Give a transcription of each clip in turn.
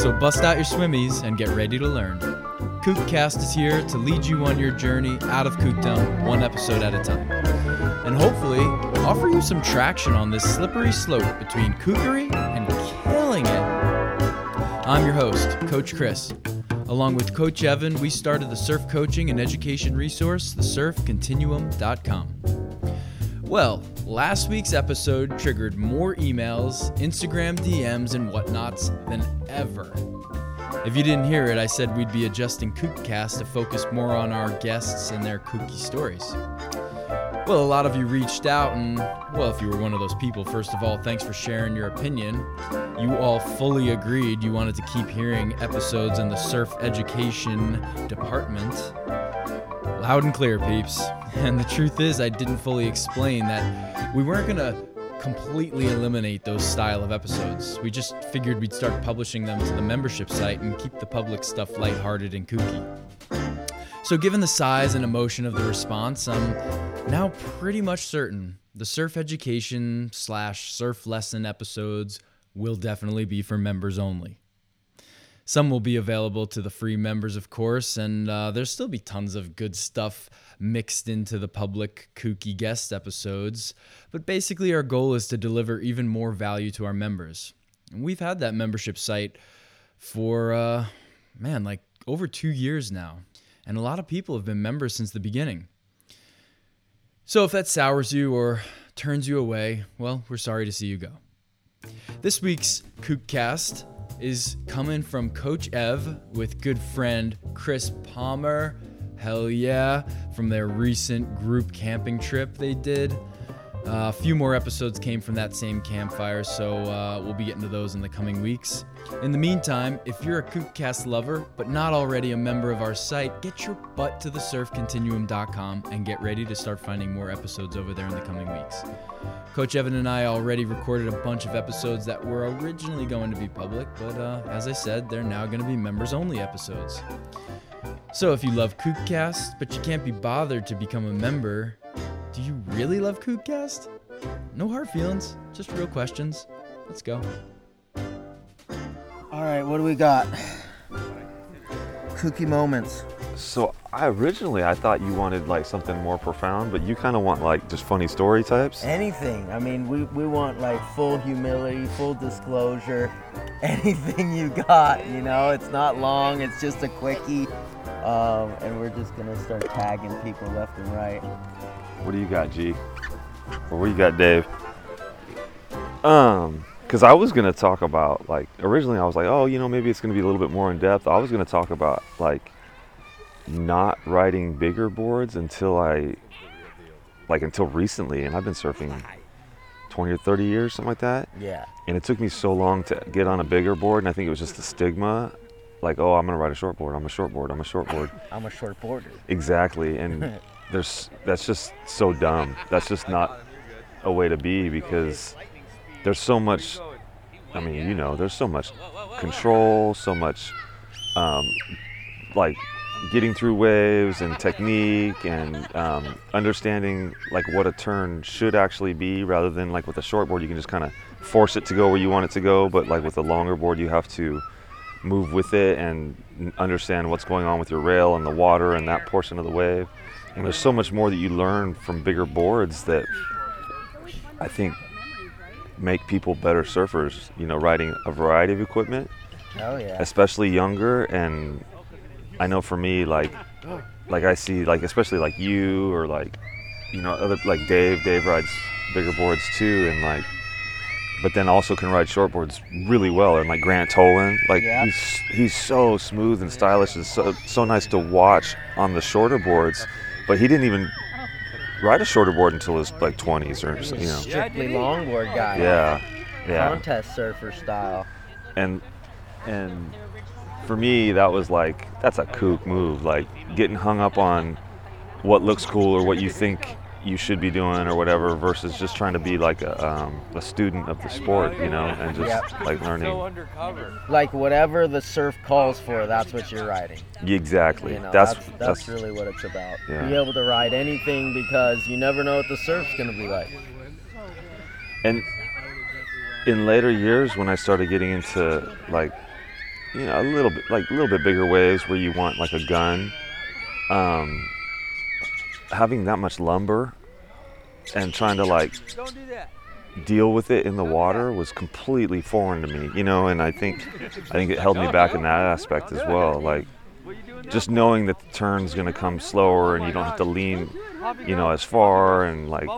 So bust out your swimmies and get ready to learn. Kookcast is here to lead you on your journey out of kookdom, one episode at a time. And hopefully, offer you some traction on this slippery slope between kookery and killing it. I'm your host, Coach Chris. Along with Coach Evan, we started the surf coaching and education resource, thesurfcontinuum.com. Well, last week's episode triggered more emails, Instagram DMs, and whatnots than ever. If you didn't hear it, I said we'd be adjusting Kookcast to focus more on our guests and their kooky stories. Well, a lot of you reached out, and well, if you were one of those people, first of all, thanks for sharing your opinion. You all fully agreed you wanted to keep hearing episodes in the surf education department. Loud and clear, peeps. And the truth is, I didn't fully explain that we weren't going to completely eliminate those style of episodes. We just figured we'd start publishing them to the membership site and keep the public stuff lighthearted and kooky. So, given the size and emotion of the response, I'm now pretty much certain the surf education slash surf lesson episodes will definitely be for members only. Some will be available to the free members, of course, and uh, there'll still be tons of good stuff mixed into the public kooky guest episodes. But basically, our goal is to deliver even more value to our members. And we've had that membership site for, uh, man, like over two years now. And a lot of people have been members since the beginning. So if that sours you or turns you away, well, we're sorry to see you go. This week's Kookcast is coming from Coach Ev with good friend Chris Palmer. Hell yeah, from their recent group camping trip they did. Uh, a few more episodes came from that same campfire, so uh, we'll be getting to those in the coming weeks. In the meantime, if you're a Kookcast lover but not already a member of our site, get your butt to the thesurfcontinuum.com and get ready to start finding more episodes over there in the coming weeks. Coach Evan and I already recorded a bunch of episodes that were originally going to be public, but uh, as I said, they're now going to be members only episodes. So if you love Kookcast, but you can't be bothered to become a member, do you really love Kookcast? No hard feelings, just real questions. Let's go. All right, what do we got? Kooky moments. So I originally I thought you wanted like something more profound, but you kind of want like just funny story types. Anything. I mean, we, we want like full humility, full disclosure. Anything you got, you know? It's not long, it's just a quickie. Um, and we're just to start tagging people left and right. What do you got, G? Or what you got, Dave? Um, because I was gonna talk about like originally I was like, oh, you know, maybe it's gonna be a little bit more in depth. I was gonna talk about like not riding bigger boards until I like until recently, and I've been surfing 20 or 30 years, something like that. Yeah. And it took me so long to get on a bigger board, and I think it was just the stigma, like, oh, I'm gonna ride a short board. I'm a short board. I'm a short board. I'm a short boarder. Exactly, and there's that's just so dumb. That's just not a way to be because there's so much. I mean, you know, there's so much control, so much um, like getting through waves and technique and um, understanding like what a turn should actually be rather than like with a short board you can just kind of force it to go where you want it to go but like with a longer board you have to move with it and understand what's going on with your rail and the water and that portion of the wave and there's so much more that you learn from bigger boards that i think make people better surfers you know riding a variety of equipment Oh, yeah. especially younger and i know for me like like i see like especially like you or like you know other like dave dave rides bigger boards too and like but then also can ride shortboards really well and like grant tolan like Yeah. he's he's so smooth and stylish and so, so nice to watch on the shorter boards but he didn't even ride a shorter board until his like 20s or you know strictly longboard guy. yeah yeah Contest surfer style. and and for me, that was like that's a kook move. Like getting hung up on what looks cool or what you think you should be doing or whatever, versus just trying to be like a, um, a student of the sport, you know, and just Yep. like learning. Like whatever the surf calls for, that's what you're riding. Exactly. You know, that's, that's, that's that's really what it's about. Yeah. Be able to ride anything because you never know what the surf's gonna be like. and in later years when I started getting into like you know a little bit like a little bit bigger waves where you want like a gun um having that much lumber and trying to like deal with it in the water was completely foreign to me you know and I think I think it held me back in that aspect as well like just knowing that the turn's going to come slower and you don't have to lean you know as far and like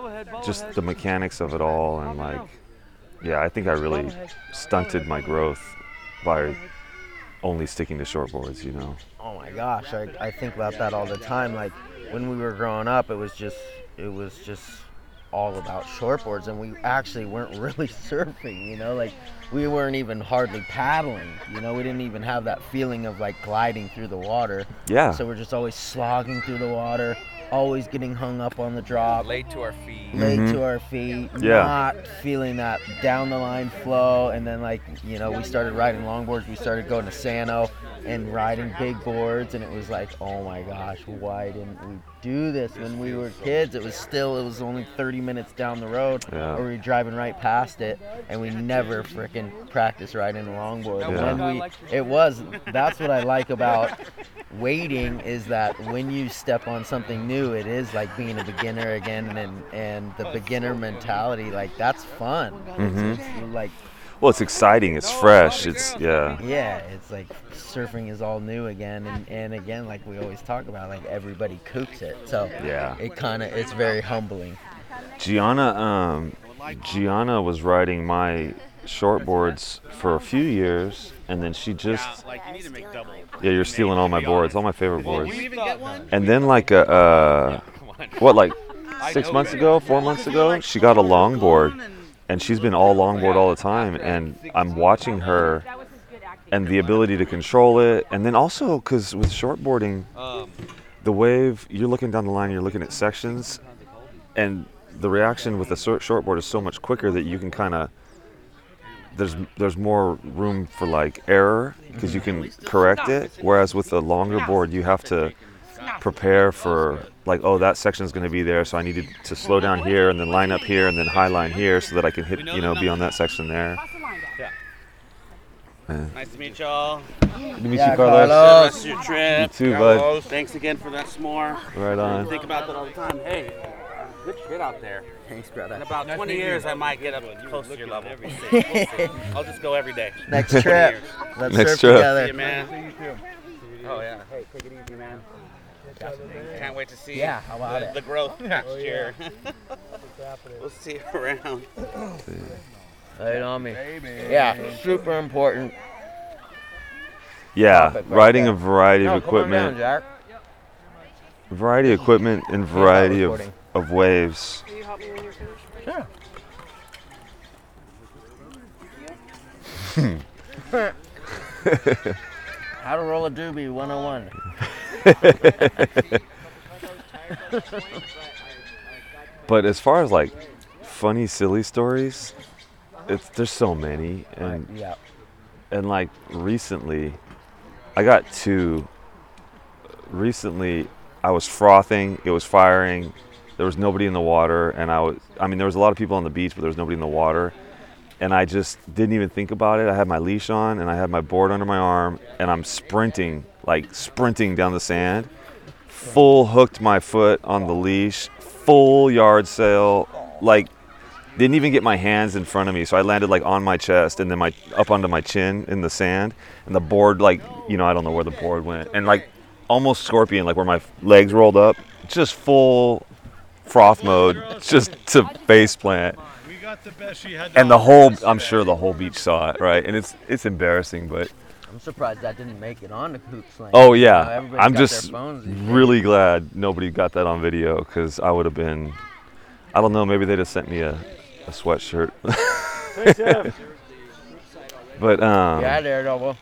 just the mechanics of it all and like yeah i think i really stunted my growth by only sticking to shortboards you know Oh my gosh, I, I think about that all the time. Like when we were growing up, it was just it was just all about shortboards, and we actually weren't really surfing. You know, like we weren't even hardly paddling. You know, we didn't even have that feeling of like gliding through the water. yeah So we're just always slogging through the water, always getting hung up on the drop. Late to our feet. late Mhm. to our feet, Yeah. not feeling that down the line flow. And then, like, you know, we started riding longboards. We started going to Sano and riding big boards. And it was like, oh my gosh, why didn't we do this when we were kids? It was still, it was only 30 minutes down the road, Yeah. or we were driving right past it. And we never freaking practiced riding a longboard. Yeah. When we, it was, that's what I like about waiting is that when you step on something new, it is like being a beginner again, and and the beginner mentality, like that's fun. Mhm. It's, it's like well it's exciting it's fresh it's yeah. yeah, it's like surfing is all new again, and and again, like we always talk about, like everybody kooks it, so yeah. it kind of it's very humbling. gianna um gianna was riding my shortboards for a few years and then she just Like you need to make double. yeah you're stealing all my boards all my favorite boards. You even get one? and then like a uh what like six months ago four months ago she got a longboard and she's been all longboard all the time and i'm watching her and the ability to control it. And then also because with shortboarding the wave you're looking down the line you're looking at sections and the reaction with short shortboard is so much quicker that you can kind of there's there's more room for like error because you can correct it. Whereas with a longer board you have to prepare for like oh that section's going to be there so i needed to slow down here and then line up here and then high line here so that i can hit you know be on that section there Nice to meet y'all. Good to meet Yeah, you, Carlos. Carlos. Rest your trip. You too, bud. Thanks again for that s'more. Right on. Think about that all the time. Hey, good shit out there. Thanks, brother. In about 20 years, I might get up close to your level. We'll see. I'll just go every day. Next trip, let's Next surf trip. See together. you, man. Oh yeah. Hey, take it easy, man. Can't wait to see Yeah, how about the, it? the growth next year. we'll see you around. Right on me. Yeah, super important. Yeah, right riding there. a variety No, of come on down, equipment, Jack. variety of equipment, and variety of, of waves. Sure. How to roll a doobie 101. But as far as like funny, silly stories, it's there's so many, and Yeah. and like recently, I got two. Recently, I was frothing. It was firing. There was nobody in the water, and I was. I mean, there was a lot of people on the beach, but there was nobody in the water. And I just didn't even think about it. I had my leash on, and I had my board under my arm, and I'm sprinting, like sprinting down the sand. Full hooked my foot on the leash, full yard sail, like didn't even get my hands in front of me so i landed like on my chest and then my up onto my chin in the sand and the board like you know i don't know where the board went and like almost scorpion like where my legs rolled up just full froth mode just to face plant got the best she had. and the whole i'm sure the whole beach saw it right and it's it's embarrassing but I'm surprised that didn't make it on the Coop Slang. oh You know, yeah i'm just phones these days. really glad nobody got that on video because i would have been i don't know maybe they'd have sent me a, a sweatshirt but um Yeah, Daredevil.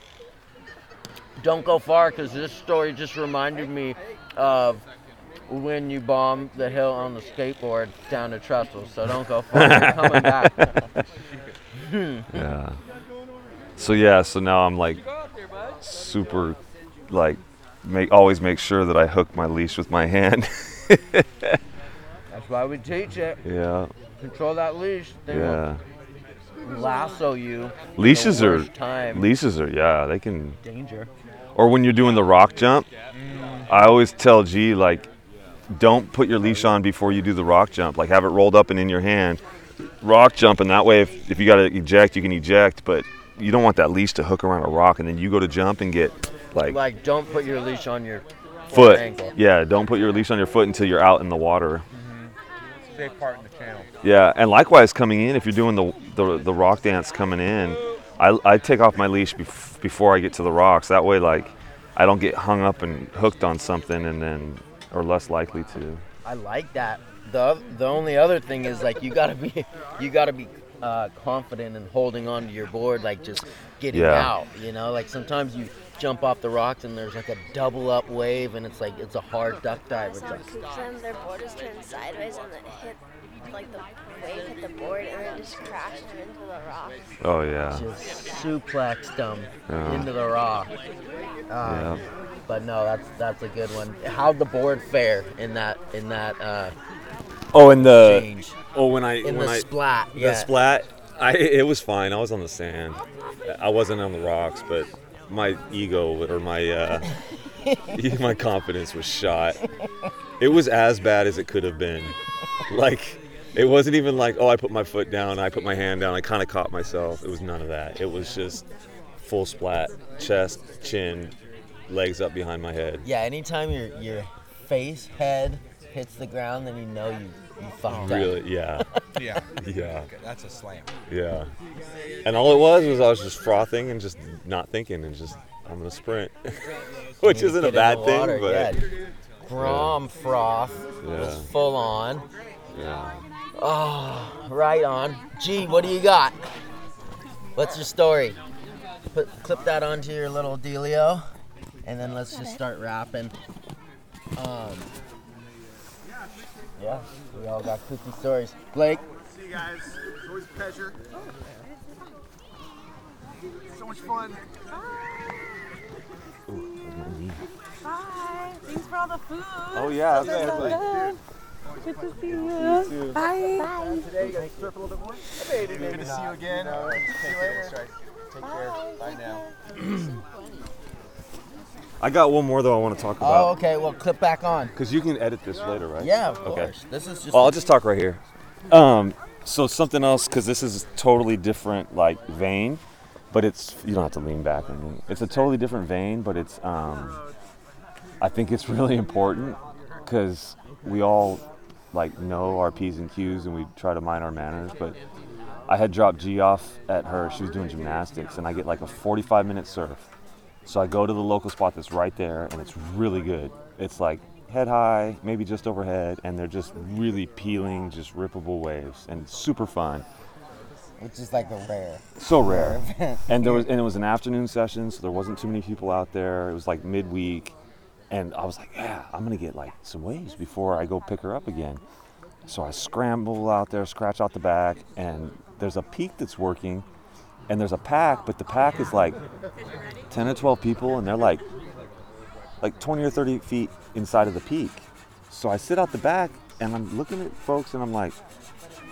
don't go far because this story just reminded me of when you bomb the hill on the skateboard down to Trestle. So don't go far. Coming back. Yeah. So yeah, so now I'm like super like make always make sure that I hook my leash with my hand. That's why we teach it. yeah. Control that leash. They Yeah. lasso you. Leashes are time. leashes are yeah, they can danger. or when you're doing the rock jump, mm. I always tell G like don't put your leash on before you do the rock jump. Like have it rolled up and in your hand. Rock jump and that way if, if you gotta eject you can eject, but you don't want that leash to hook around a rock and then you go to jump and get like Like, don't put your leash on your foot. ankle. Yeah, don't put your leash on your foot until you're out in the water. Mm-hmm. Safe part in the channel. Yeah, and likewise coming in, if you're doing the the, the rock dance coming in, I, I take off my leash bef- before I get to the rocks. That way, like, I don't get hung up and hooked on something, and then or less likely to. I like that. The the only other thing is like you gotta be you gotta be uh, confident in holding on to your board, like just getting Yeah. out. You know, like sometimes you jump off the rocks and there's like a double up wave and it's like it's a hard duck dive. It's like kooks and their board is turned sideways and it hit like the wave hit the board and then just crashed into the rocks. Oh yeah, just suplexed them Yeah. into the rock. yeah. But no, that's that's a good one. How'd the board fare in that in that uh, Oh, in the change oh when I in when the I splat? the Yeah. splat, I it was fine. I was on the sand. I wasn't on the rocks, but my ego or my uh, my confidence was shot. It was as bad as it could have been. Like it wasn't even like oh I put my foot down, I put my hand down, I kind of caught myself. It was none of that. It was just full splat, chest, chin, legs up behind my head. Yeah, anytime your your face head hits the ground, then you know you you fucked Really, up. yeah, Yeah. yeah. Okay, that's a slam. Yeah. And all it was was I was just frothing and just not thinking and just I'm gonna sprint, which isn't a get in bad the thing, water, but yeah. Grom froth was Yeah. full on. yeah. Oh, right on. Gee, what do you got? What's your story? Put clip that onto your little dealio, and then let's just start rapping. Um, yeah, we all got kooky stories. Blake, See you guys. It's always a pleasure. So much fun. Bye. Thanks for all the food. Oh yeah. This is so good. Good to see you. Bye. Today you guys surf a little bit more. Good to see you again. See you later. Take care. Bye now. I got one more though I want to talk about. Oh, okay. Well, clip back on. because you can edit this later, right? Yeah, of Okay. course. This is just. Well, I'll just talk right here. Um, so something else because this is totally different like vein, but it's you don't have to lean back. I mean, it's a totally different vein, but it's um, I think it's really important because we all like know our p's and q's and we try to mind our manners. But I had dropped G off at her. She was doing gymnastics, and I get like a 45 minute surf. So I go to the local spot that's right there, and it's really good. It's like head high, maybe just overhead, and they're just really peeling, just rippable waves, and super fun. Which is like a rare. So rare. and there was, and it was an afternoon session, so there wasn't too many people out there. It was like midweek, and I was like, yeah, I'm gonna get like some waves before I go pick her up again. So I scramble out there, scratch out the back, and there's a peak that's working, and there's a pack, but the pack is like 10 or 12 people, and they're like like 20 or 30 feet inside of the peak. So I sit out the back, and I'm looking at folks, and I'm like,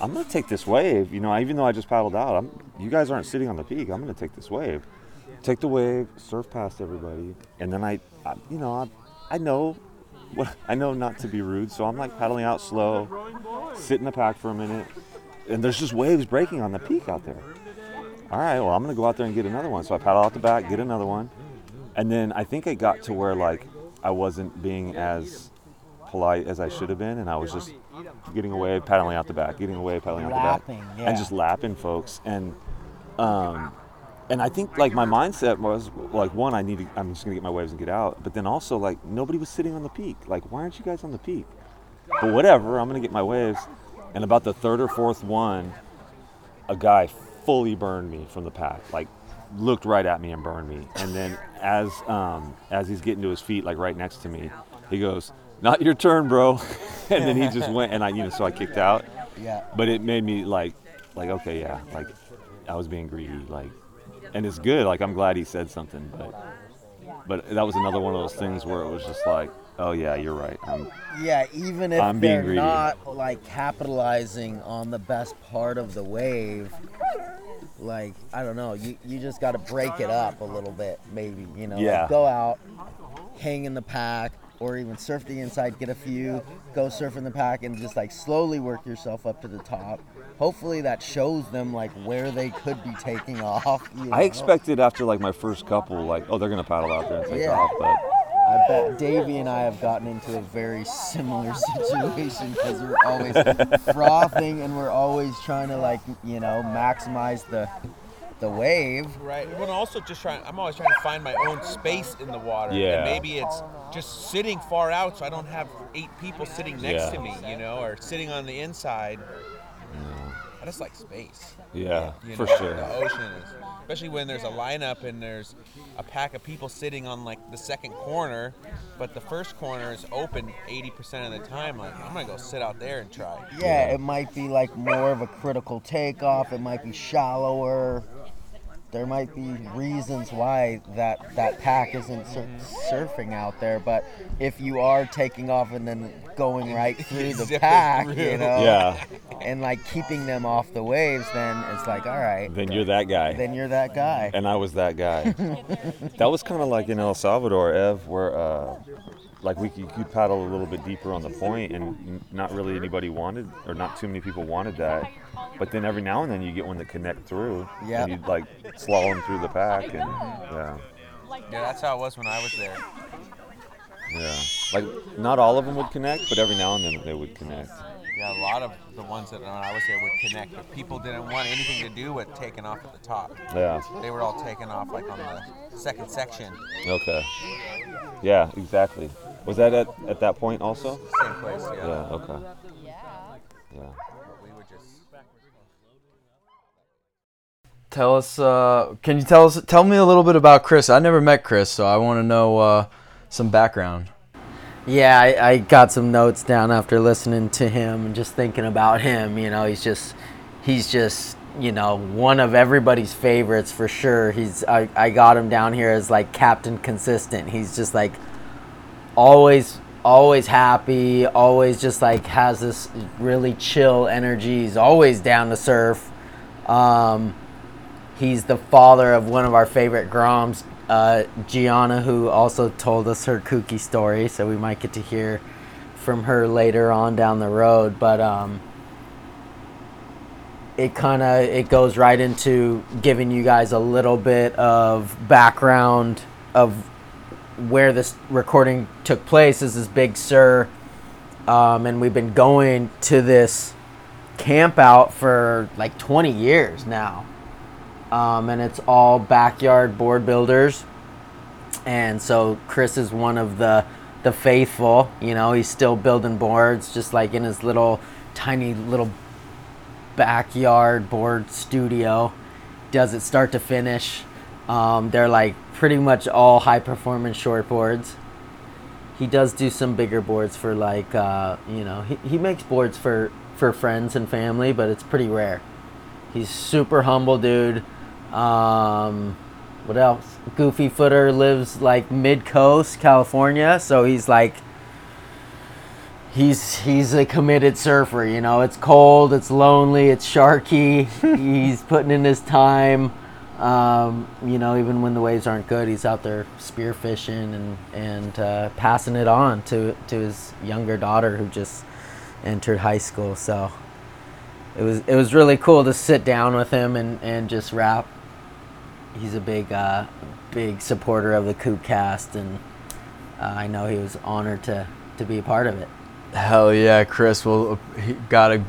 I'm gonna take this wave. You know, even though I just paddled out, I'm, you guys aren't sitting on the peak. I'm gonna take this wave. Take the wave, surf past everybody, and then I, I you know, I, I know, what I know not to be rude, so I'm like paddling out slow, sit in the pack for a minute, and there's just waves breaking on the peak out there. All right, well I'm gonna go out there and get another one. So I paddle out the back, get another one, and then I think I got to where like I wasn't being as polite as I should have been, and I was just getting away, paddling out the back, getting away, paddling out Lapping, the back, yeah. and just lapping folks. And um, and I think like my mindset was like one, I need to, I'm just gonna get my waves and get out. But then also like nobody was sitting on the peak. Like why aren't you guys on the peak? But whatever, I'm gonna get my waves. And about the third or fourth one, a guy fully burned me from the pack, like looked right at me and burned me. And then as um, as he's getting to his feet, like right next to me, he goes, "Not your turn, bro." and then he just went, and I, you know, so I kicked out. Yeah. But it made me like, like okay, yeah, like I was being greedy, like, and it's good. Like I'm glad he said something, but but that was another one of those things where it was just like, oh yeah, you're right. I'm, Yeah, even if I'm being they're greedy. not like capitalizing on the best part of the wave, like I don't know, you you just got to break it up a little bit, maybe you know, like, Yeah. go out, hang in the pack, or even surf the inside, get a few, go surf in the pack, and just like slowly work yourself up to the top. Hopefully that shows them like where they could be taking off. you I expected after like my first couple, like, oh, they're gonna paddle out there and take Yeah. off, but I bet Davey and I have gotten into a very similar situation because we're always frothing and we're always trying to like you know maximize the the wave. Right. Well, and also just trying. I'm always trying to find my own space in the water. Yeah. And maybe it's just sitting far out, so I don't have eight people sitting next Yeah. to me, you know, or sitting on the inside. I just like space. Yeah, You for sure. The ocean is, especially when there's a lineup and there's a pack of people sitting on like the second corner, but the first corner is open 80% of the time. Like I'm gonna go sit out there and try. Yeah, it might be like more of a critical takeoff. It might be shallower. There might be reasons why that that pack isn't sur- surfing out there. But if you are taking off and then going right through the pack, you know, Yeah, and like keeping them off the waves, then it's like, all right, then you're that guy. then you're that guy. and I was that guy. that was kind of like in El Salvador, Ev, where uh, like we could, could paddle a little bit deeper on the point, and not really anybody wanted, or not too many people wanted that. But then every now and then you get one that connect through, Yep. and you'd like slalom through the pack, and yeah, Yeah, that's how it was when I was there. yeah. Like not all of them would connect, but every now and then they would connect. Yeah, a lot of the ones that when I was there would connect, but people didn't want anything to do with taking off at the top. Yeah. They were all taking off like on the second section, Okay. Yeah, exactly. Was that at, at that point also? same place. Yeah. Yeah. Okay. Yeah. We. Tell us. Uh, can you tell us? Tell me a little bit about Chris. I never met Chris, so I want to know uh, some background. Yeah, I, I got some notes down after listening to him and just thinking about him. You know, he's just, he's just, you know, one of everybody's favorites for sure. He's, I, I got him down here as like Captain Consistent. He's just like always, always happy, always just like has this really chill energy. He's always down to surf. Um, he's the father of one of our favorite Groms, uh, Gianna, who also told us her kooky story. So we might get to hear from her later on down the road. But um, it kind of it goes right into giving you guys a little bit of background of where this recording took place. is This Big Sur, um, and we've been going to this camp out for like 20 years now um, and it's all backyard board builders. And so Chris is one of the the faithful. You know, he's still building boards, just like in his little tiny little backyard board studio. Does it start to finish? Um, they're like pretty much all high performance short boards. He does do some bigger boards for like uh, you know he, he makes boards for for friends and family, but it's pretty rare. He's super humble dude. Um, what else? Goofy Footer lives like mid coast California, so he's like he's he's a committed surfer. You know, it's cold, it's lonely, it's sharky. he's putting in his time. Um, you know, even when the waves aren't good, he's out there spearfishing and and uh, passing it on to to his younger daughter who just entered high school. So it was it was really cool to sit down with him and, and just rap. He's a big uh, big supporter of the Kookcast, and uh, I know he was honored to to be a part of it. Hell yeah, Chris. Well, gotta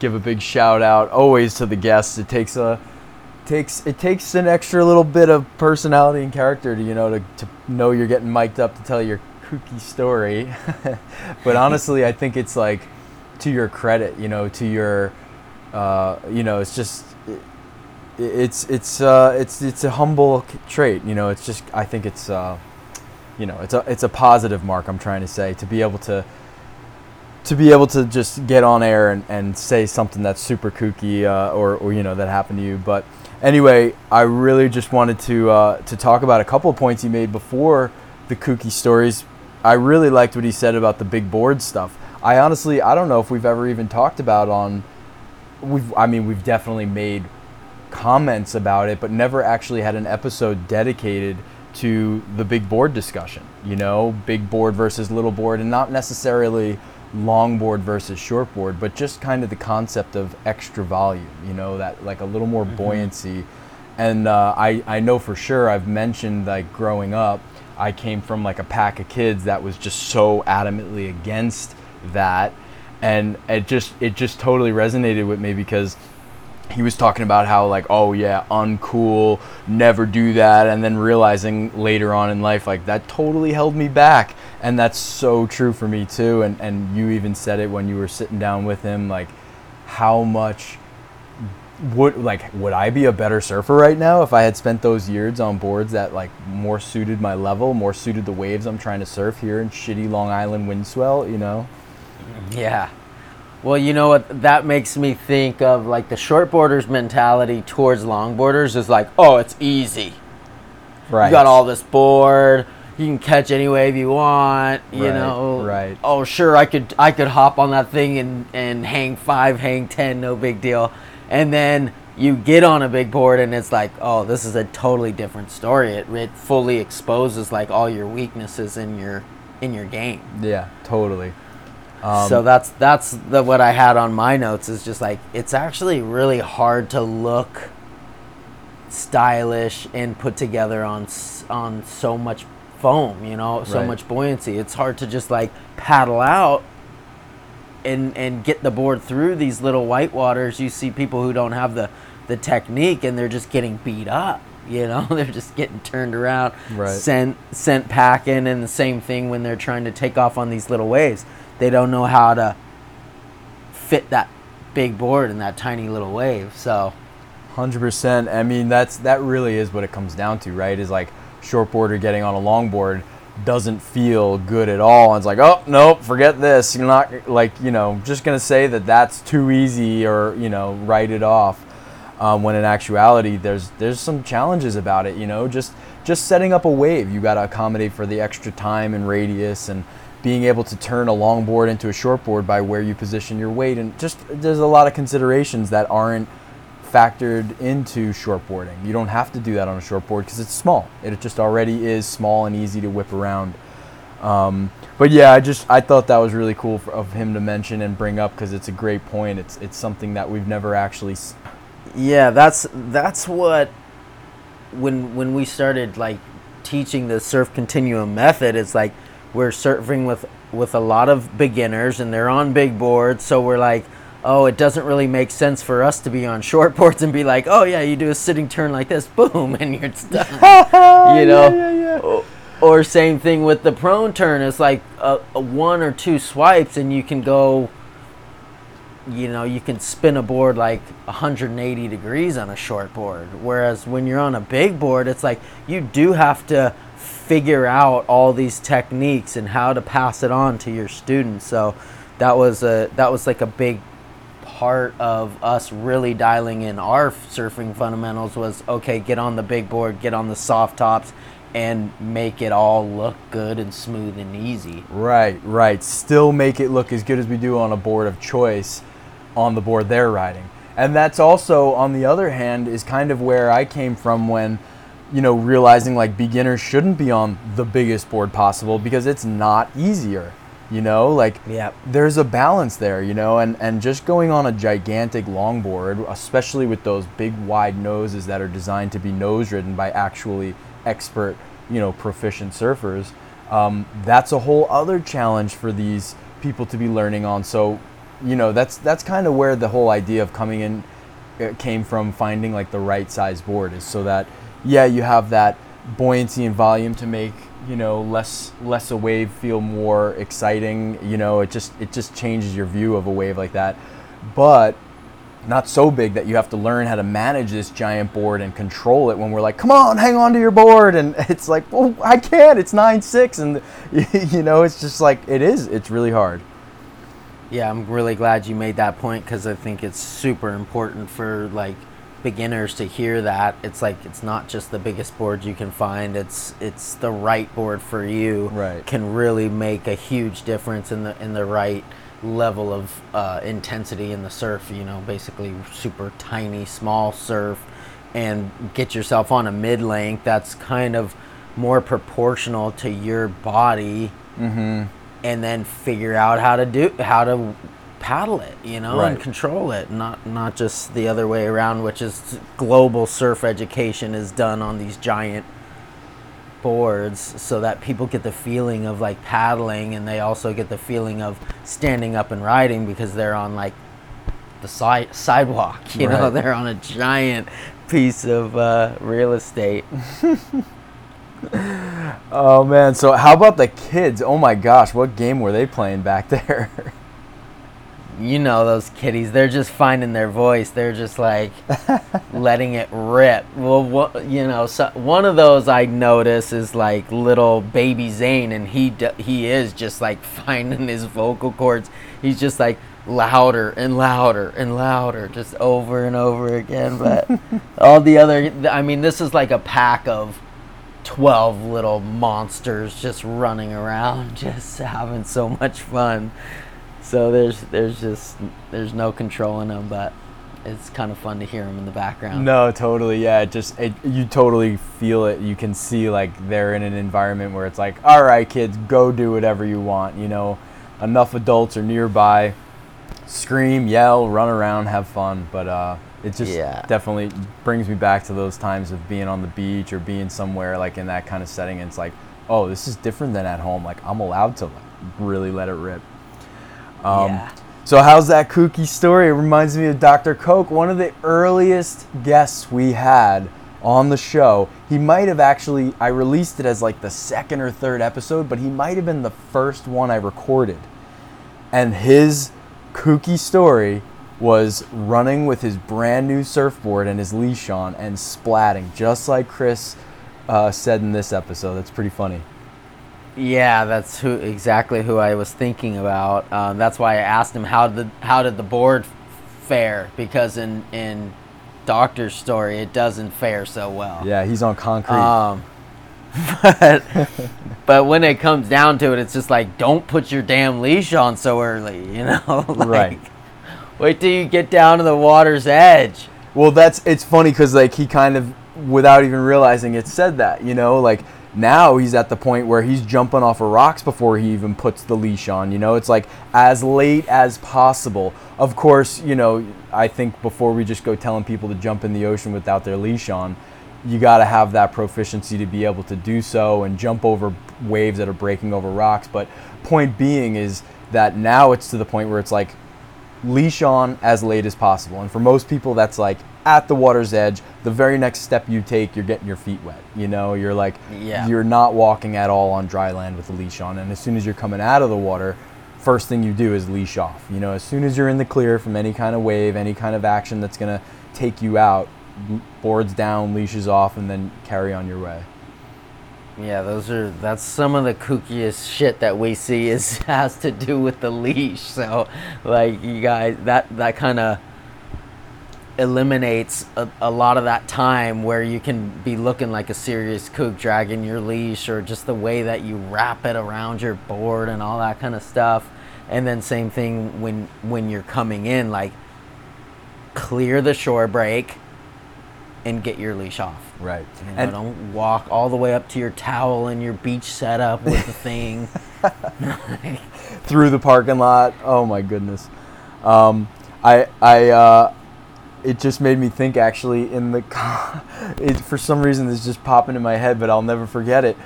give a big shout out always to the guests. It takes a takes it takes an extra little bit of personality and character to you know to, to know you're getting mic'd up to tell your kooky story. but honestly, I think it's like to your credit, you know, to your uh, you know, it's just it's it's uh, it's it's a humble trait. You know, it's just I think it's uh, you know it's a it's a positive mark. I'm trying to say to be able to to be able to just get on air and, and say something that's super kooky uh, or, or you know that happened to you. But anyway, I really just wanted to uh, to talk about a couple of points he made before the kooky stories. I really liked what he said about the big board stuff. I honestly I don't know if we've ever even talked about on we've I mean we've definitely made comments about it, but never actually had an episode dedicated to the big board discussion. You know, big board versus little board, and not necessarily long board versus shortboard, but just kind of the concept of extra volume. You know, that like a little more buoyancy. And uh, I I know for sure I've mentioned like growing up, I came from like a pack of kids that was just so adamantly against that, and it just it just totally resonated with me because he was talking about how like oh yeah uncool never do that and then realizing later on in life like that totally held me back and that's so true for me too and and you even said it when you were sitting down with him like how much would like would I be a better surfer right now if I had spent those years on boards that like more suited my level more suited the waves I'm trying to surf here in shitty Long Island wind swell you know mm-hmm. Yeah. Well, you know what? That makes me think of like the shortboarders mentality towards longboarders is like, oh, it's easy. right You got all this board. You can catch any wave you want. You Right, know. right. Oh, sure. I could. I could hop on that thing and and hang five, hang ten, no big deal. And then you get on a big board and it's like, oh, this is a totally different story. It it fully exposes like all your weaknesses in your in your game. yeah totally Um, so that's that's the what I had on my notes is just like it's actually really hard to look stylish and put together on on so much foam, you know, so Right. much buoyancy. It's hard to just like paddle out and and get the board through these little white waters. You see people who don't have the the technique and they're just getting beat up. You know, they're just getting turned around, Right. sent sent packing, and the same thing when they're trying to take off on these little waves. They don't know how to fit that big board in that tiny little wave. So Hundred percent. I mean, that's that really is what it comes down to, right? Is like shortboarder getting on a longboard doesn't feel good at all. And it's like, oh nope, forget this. You're not like you know just gonna say that that's too easy or you know write it off. Um, when in actuality, there's there's some challenges about it. You know, just just setting up a wave, you got to accommodate for the extra time and radius and being able to turn a longboard into a shortboard by where you position your weight and just there's a lot of considerations that aren't factored into shortboarding. You don't have to do that on a shortboard because it's small. It just already is small and easy to whip around. Um, but yeah, I just I thought that was really cool for, of him to mention and bring up because it's a great point. It's it's something that we've never actually. s- yeah, that's that's what when when we started like teaching the surf continuum method, it's like we're surfing with with a lot of beginners and they're on big boards, so we're like, oh, it doesn't really make sense for us to be on short boards and be like, oh yeah, you do a sitting turn like this, boom, and you're done. you know. O- Or same thing with the prone turn. It's like a, a one or two swipes and you can go you know, you can spin a board like 180 degrees on a short board. Whereas when you're on a big board, it's like you do have to figure out all these techniques and how to pass it on to your students. So that was a that was like a big part of us really dialing in our surfing fundamentals was okay, get on the big board, get on the soft tops and make it all look good and smooth and easy. Right, right. Still make it look as good as we do on a board of choice on the board they're riding. And that's also, on the other hand, is kind of where I came from when, you know, realizing like beginners shouldn't be on the biggest board possible because it's not easier. You know, like Yep. there's a balance there, you know, and, and just going on a gigantic longboard, especially with those big wide noses that are designed to be nose ridden by actually expert, you know, proficient surfers, um, that's a whole other challenge for these people to be learning on. So, you know, that's that's kind of where the whole idea of coming in uh, came from finding like the right size board is so that yeah, you have that buoyancy and volume to make you know less less a wave feel more exciting you know it just it just changes your view of a wave like that. But not so big that you have to learn how to manage this giant board and control it when we're like come on hang on to your board. And it's like well i can't it's 9-6 and you know it's just like it is it's really hard. Yeah, I'm really glad you made that point because I think it's super important for like beginners to hear that. It's like it's not just the biggest board you can find. It's it's the right board for you. Right. Can really make a huge difference in the in the right level of uh, intensity in the surf. You know, basically super tiny, small surf, and get yourself on a mid length that's kind of more proportional to your body mm-hmm and then figure out how to do how to paddle it, you know, and control it. Not not just the other way around, which is global surf education is done on these giant boards so that people get the feeling of like paddling and they also get the feeling of standing up and riding because they're on like the side sidewalk, you know, they're on a giant piece of uh, real estate. oh man so how about the kids oh my gosh what game were they playing back there you know those kitties they're just finding their voice. They're just like letting it rip. Well what you know so one of those i notice is like little baby zane and he he is just like finding his vocal cords. He's just like louder and louder and louder just over and over again. But all the other i mean this is like a pack of 12 little monsters just running around just having so much fun so there's there's just there's no controlling them but it's kind of fun to hear them in the background No, totally. Yeah, it just it, you totally feel it. You can see like they're in an environment where it's like, all right, kids, go do whatever you want. You know, enough adults are nearby. Scream, yell, run around, have fun. But uh, it just Yeah. definitely brings me back to those times of being on the beach or being somewhere like in that kind of setting. And it's like, oh, this is different than at home. Like I'm allowed to like, really let it rip. Um, Yeah. So how's that kooky story? It reminds me of Dr. Coke, one of the earliest guests we had on the show. He might have actually I released it as like the second or third episode, but he might have been the first one I recorded. And his kooky story was running with his brand new surfboard and his leash on and splatting, just like Chris uh, said in this episode. That's pretty funny. Yeah that's who exactly who i was thinking about um, that's why i asked him how did how did the board fare because in in doctor's story it doesn't fare so well Yeah, he's on concrete. Um, but, but when it comes down to it, it's just like, don't put your damn leash on so early, you know? like, Right. Wait till you get down to the water's edge. Well, that's it's funny because like he kind of, without even realizing it, said that. You know, like now he's at the point where he's jumping off of rocks before he even puts the leash on. You know, it's like as late as possible. Of course, you know, I think before we just go telling people to jump in the ocean without their leash on, you got to have that proficiency to be able to do so and jump over waves that are breaking over rocks. But point being is that now it's to the point where it's like leash on as late as possible. And for most people, that's like at the water's edge. The very next step you take, you're getting your feet wet. You know, you're like, Yeah. you're not walking at all on dry land with the leash on. And as soon as you're coming out of the water, first thing you do is leash off. You know, as soon as you're in the clear from any kind of wave, any kind of action that's going to take you out, boards down, leashes off, and then carry on your way. Yeah, those are that's some of the kookiest shit that we see is has to do with the leash. So, like you guys, that that kind of eliminates a, a lot of that time where you can be looking like a serious kook dragging your leash or just the way that you wrap it around your board and all that kind of stuff. And then same thing when when you're coming in, like clear the shore break and get your leash off. Right. You know, And- don't walk all the way up to your towel and your beach setup with the thing. through the parking lot. Oh my goodness. Um, I I uh, it just made me think actually in the it for some reason this just popping in my head, but I'll never forget it.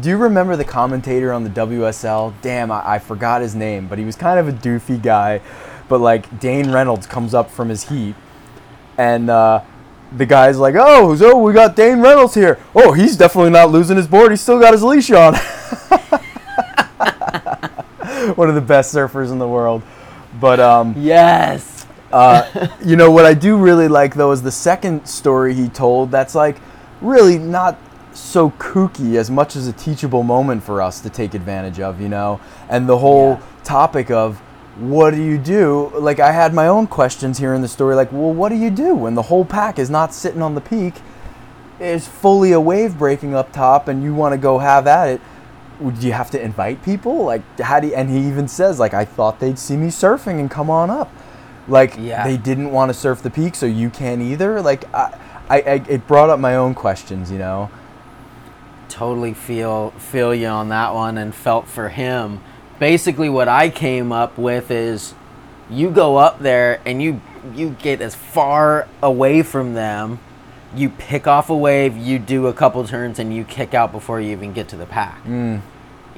Do you remember the commentator on the WSL? Damn, I, I forgot his name, but he was kind of a doofy guy. But like Dane Reynolds comes up from his heat, and uh, the guy's like, "Oh, so we got Dane Reynolds here. Oh, he's definitely not losing his board. He's still got his leash on." One of the best surfers in the world. But um, yes. Uh, you know what I do really like though is the second story he told. That's like really not so kooky as much as a teachable moment for us to take advantage of. You know, and the whole topic of what do you do? Like I had my own questions here in the story. Like, well, what do you do when the whole pack is not sitting on the peak? Is fully a wave breaking up top, and you want to go have at it would you have to invite people? Like, how do you, and he even says, like, I thought they'd see me surfing and come on up. Like, Yeah. they didn't want to surf the peak, so you can't either. Like, I, I, I, it brought up my own questions, you know? totally feel feel you on that one and felt for him. Basically what I came up with is you go up there and you you get as far away from them, you pick off a wave, you do a couple turns and you kick out before you even get to the pack. Mm.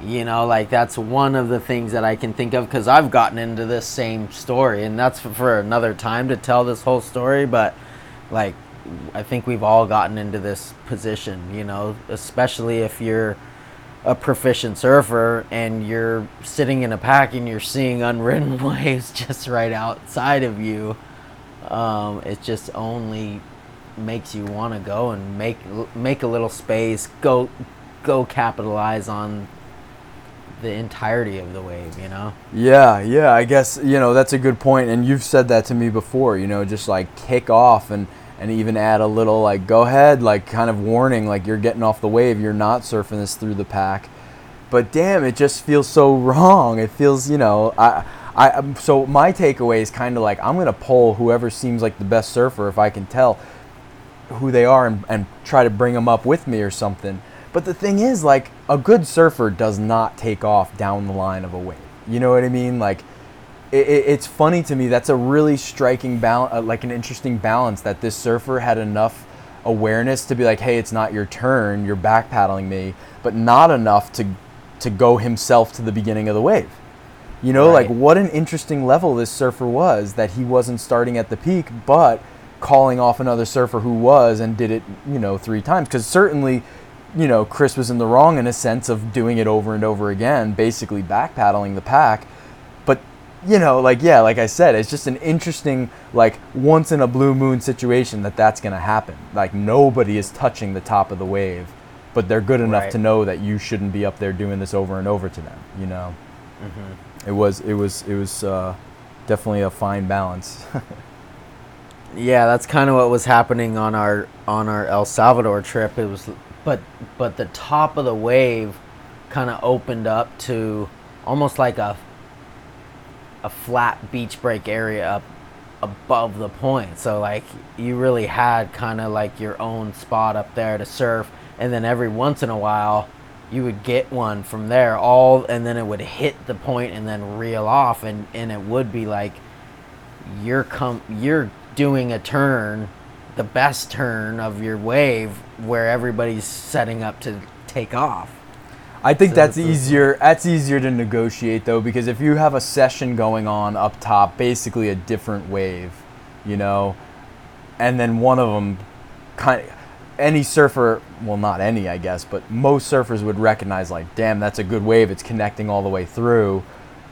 You know, like that's one of the things that I can think of because I've gotten into this same story, and that's for, another time to tell this whole story. But like, I think we've all gotten into this position, you know, especially if you're a proficient surfer and you're sitting in a pack and you're seeing unwritten waves just right outside of you. Um, it just only makes you want to go and make make a little space, go go capitalize on the entirety of the wave, you know? Yeah, yeah, I guess, you know, that's a good point. And you've said that to me before, you know, just like kick off and, and even add a little, like, go ahead, like, kind of warning, like, you're getting off the wave, you're not surfing this through the pack. But damn, it just feels so wrong. It feels, you know, I, I, um, so my takeaway is kind of like, I'm going to pull whoever seems like the best surfer if I can tell who they are and, and try to bring them up with me or something. But the thing is, like, a good surfer does not take off down the line of a wave. You know what I mean? Like, it, it, it's funny to me. That's a really striking balance, uh, like an interesting balance that this surfer had enough awareness to be like, hey, it's not your turn. You're back paddling me, but not enough to to go himself to the beginning of the wave. You know, like what an interesting level this surfer was that he wasn't starting at the peak, but calling off another surfer who was and did it, you know, three times. Because certainly, you know, Chris was in the wrong in a sense of doing it over and over again, basically back paddling the pack. But you know, like yeah, like I said, it's just an interesting, like once in a blue moon situation that that's gonna happen. Like nobody is touching the top of the wave, but they're good enough Right. to know that you shouldn't be up there doing this over and over to them. You know, it was it was it was uh, definitely a fine balance. Yeah, that's kind of what was happening on our on our El Salvador trip. It was, but but the top of the wave kind of opened up to almost like a a flat beach break area up above the point. So like you really had kind of like your own spot up there to surf, and then every once in a while you would get one from there all and then it would hit the point and then reel off and and it would be like you're com- you're doing a turn, the best turn of your wave where everybody's setting up to take off. I think So that's a- easier. That's easier to negotiate though, because if you have a session going on up top, basically a different wave, you know, and then one of them, kind, of, any surfer, well, not any, I guess, but most surfers would recognize like, damn, that's a good wave. It's connecting all the way through.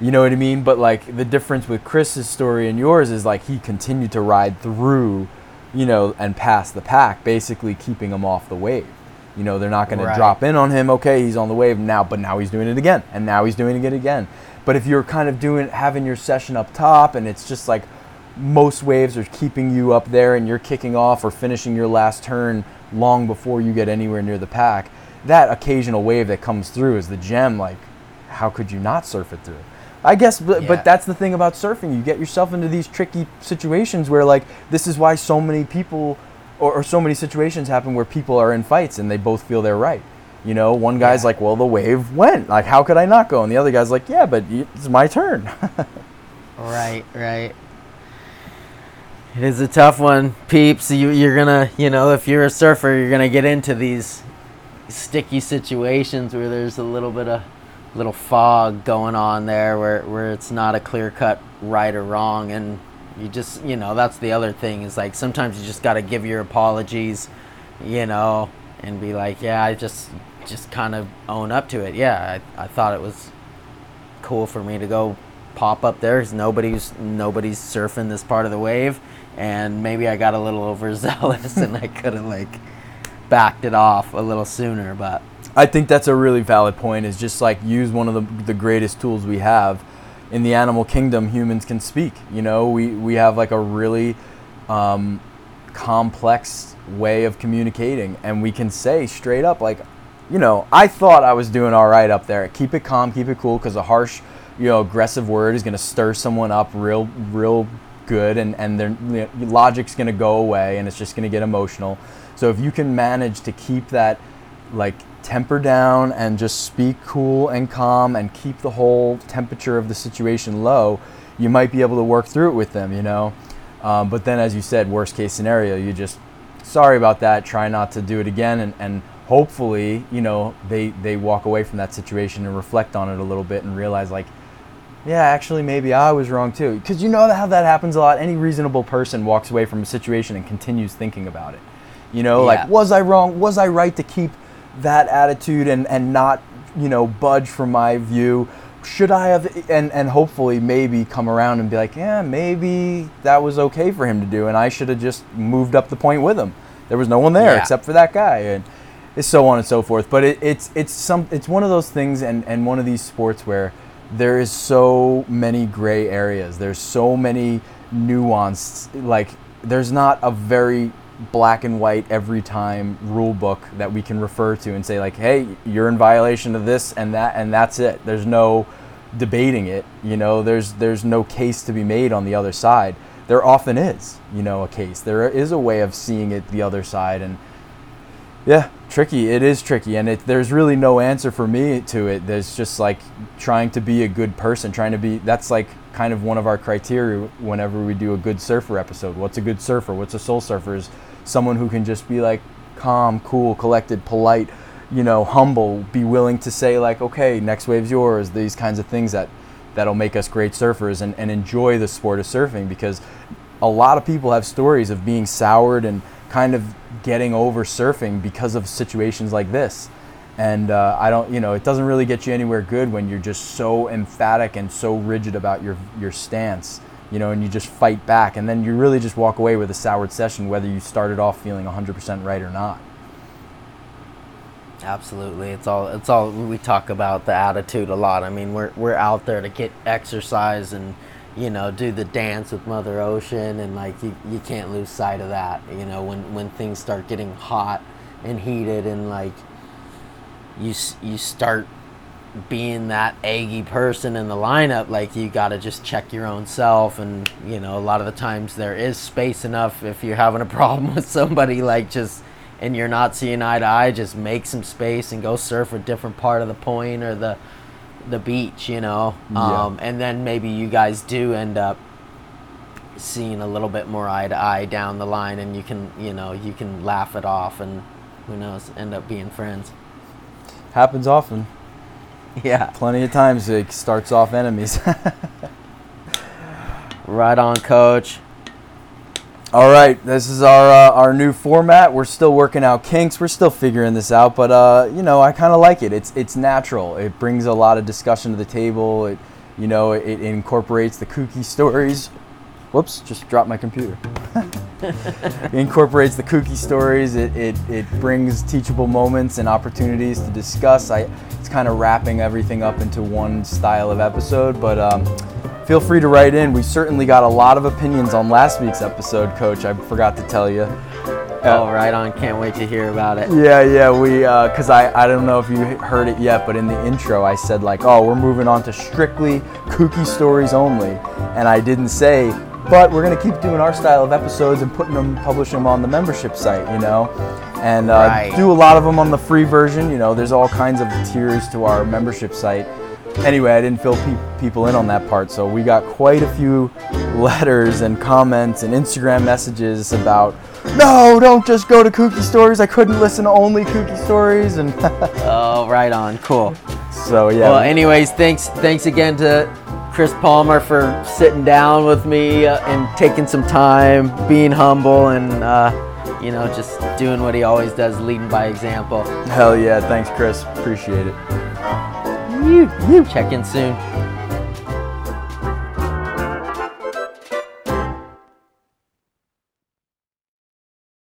You know what I mean? But like the difference with Chris's story and yours is like he continued to ride through, you know, and pass the pack, basically keeping him off the wave. You know, they're not going Right. to drop in on him. Okay, he's on the wave now, but now he's doing it again, and now he's doing it again. But if you're kind of doing having your session up top, and it's just like most waves are keeping you up there, and you're kicking off or finishing your last turn long before you get anywhere near the pack, that occasional wave that comes through is the gem. Like, how could you not surf it through? I guess, but, Yeah. but that's the thing about surfing. You get yourself into these tricky situations where, like, this is why so many people or, or so many situations happen where people are in fights and they both feel they're right. You know, one guy's like, well, the wave went. Like, how could I not go? And the other guy's like, yeah, but it's my turn. Right, right. It is a tough one, peeps. You, you're gonna, you know, if you're a surfer, you're gonna get into these sticky situations where there's a little bit of little fog going on there, where where it's not a clear cut right or wrong, and you just, you know, that's the other thing is like sometimes you just got to give your apologies, you know, and be like, yeah, I just just kind of own up to it. Yeah, I, I thought it was cool for me to go pop up there because nobody's nobody's surfing this part of the wave, and maybe I got a little overzealous and I could have like backed it off a little sooner. But I think that's a really valid point. Is just like use one of the the greatest tools we have in the animal kingdom. Humans can speak. You know, we we have like a really um, complex way of communicating, and we can say straight up like, you know, I thought I was doing all right up there. Keep it calm, keep it cool, because a harsh, you know, aggressive word is going to stir someone up real, real good, and and their you know, logic's going to go away, and it's just going to get emotional. So if you can manage to keep that like temper down and just speak cool and calm and keep the whole temperature of the situation low, you might be able to work through it with them, you know. Um, but then, as you said, worst case scenario, you just sorry about that. Try not to do it again, and, and hopefully, you know, they they walk away from that situation and reflect on it a little bit and realize like, yeah, actually, maybe I was wrong too. Because you know how that happens a lot. Any reasonable person walks away from a situation and continues thinking about it. You know, Yeah. like, was I wrong? Was I right to keep that attitude and, and not, you know, budge from my view? Should I have, and, and hopefully maybe come around and be like, yeah, maybe that was okay for him to do, and I should have just moved up the point with him. There was no one there Yeah. except for that guy, and so on and so forth. But it, it's it's some it's one of those things, and, and one of these sports where there is so many gray areas. There's so many nuanced. Like there's not a very black and white every time rule book that we can refer to and say like, hey, you're in violation of this and that, and that's it. There's no debating it. You know, there's there's no case to be made on the other side. There often is, you know, a case. There is a way of seeing it the other side, and yeah, tricky. It is tricky, and it, there's really no answer for me to it. There's just like trying to be a good person, trying to be. That's like kind of one of our criteria whenever we do a good surfer episode. What's a good surfer? What's a soul surfer? Is someone who can just be like calm, cool, collected, polite, you know, humble. Be willing to say like, okay, next wave's yours. These kinds of things that that'll make us great surfers and, and enjoy the sport of surfing because a lot of people have stories of being soured and kind of getting over surfing because of situations like this. And uh, I don't, you know, it doesn't really get you anywhere good when you're just so emphatic and so rigid about your your stance, you know, and you just fight back, and then you really just walk away with a soured session, whether you started off feeling 100% right or not. Absolutely, it's all it's all we talk about the attitude a lot. I mean, we're we're out there to get exercise and you know do the dance with Mother Ocean, and like you, you can't lose sight of that. You know, when when things start getting hot and heated, and like you you start being that eggy person in the lineup, like you got to just check your own self. And, you know, a lot of the times there is space enough if you're having a problem with somebody, like just, and you're not seeing eye to eye, just make some space and go surf a different part of the point or the, the beach, you know. Yeah. Um, and then maybe you guys do end up seeing a little bit more eye to eye down the line and you can, you know, you can laugh it off and who knows, end up being friends. Happens often. Yeah. Plenty of times it starts off enemies. Right on, coach. All right, this is our uh, our new format. We're still working out kinks. We're still figuring this out, but uh, you know, I kind of like it. It's it's natural. It brings a lot of discussion to the table. It you know, it, it incorporates the kooky stories. Whoops, just dropped my computer. it incorporates the kooky stories. It, it, it brings teachable moments and opportunities to discuss. I, it's kind of wrapping everything up into one style of episode, but um, feel free to write in. We certainly got a lot of opinions on last week's episode, Coach. I forgot to tell you. Oh, right on. Can't wait to hear about it. Yeah, yeah, we, uh 'cause I, I don't know if you heard it yet, but in the intro I said like, oh, we're moving on to strictly kooky stories only, and I didn't say, but we're gonna keep doing our style of episodes and putting them, publishing them on the membership site, you know, and uh, Right. do a lot of them on the free version. You know, there's all kinds of tiers to our membership site. Anyway, I didn't fill pe- people in on that part, so we got quite a few letters and comments and Instagram messages about, no, don't just go to Kooky Stories. I couldn't listen to only Kooky Stories, and Oh, right on. Cool. so yeah. Well, anyways, thanks thanks again to Chris Palmer for sitting down with me uh, and taking some time, being humble, and uh, you know just doing what he always does, leading by example. Hell yeah, thanks, Chris. Appreciate it. You, you. Check in soon.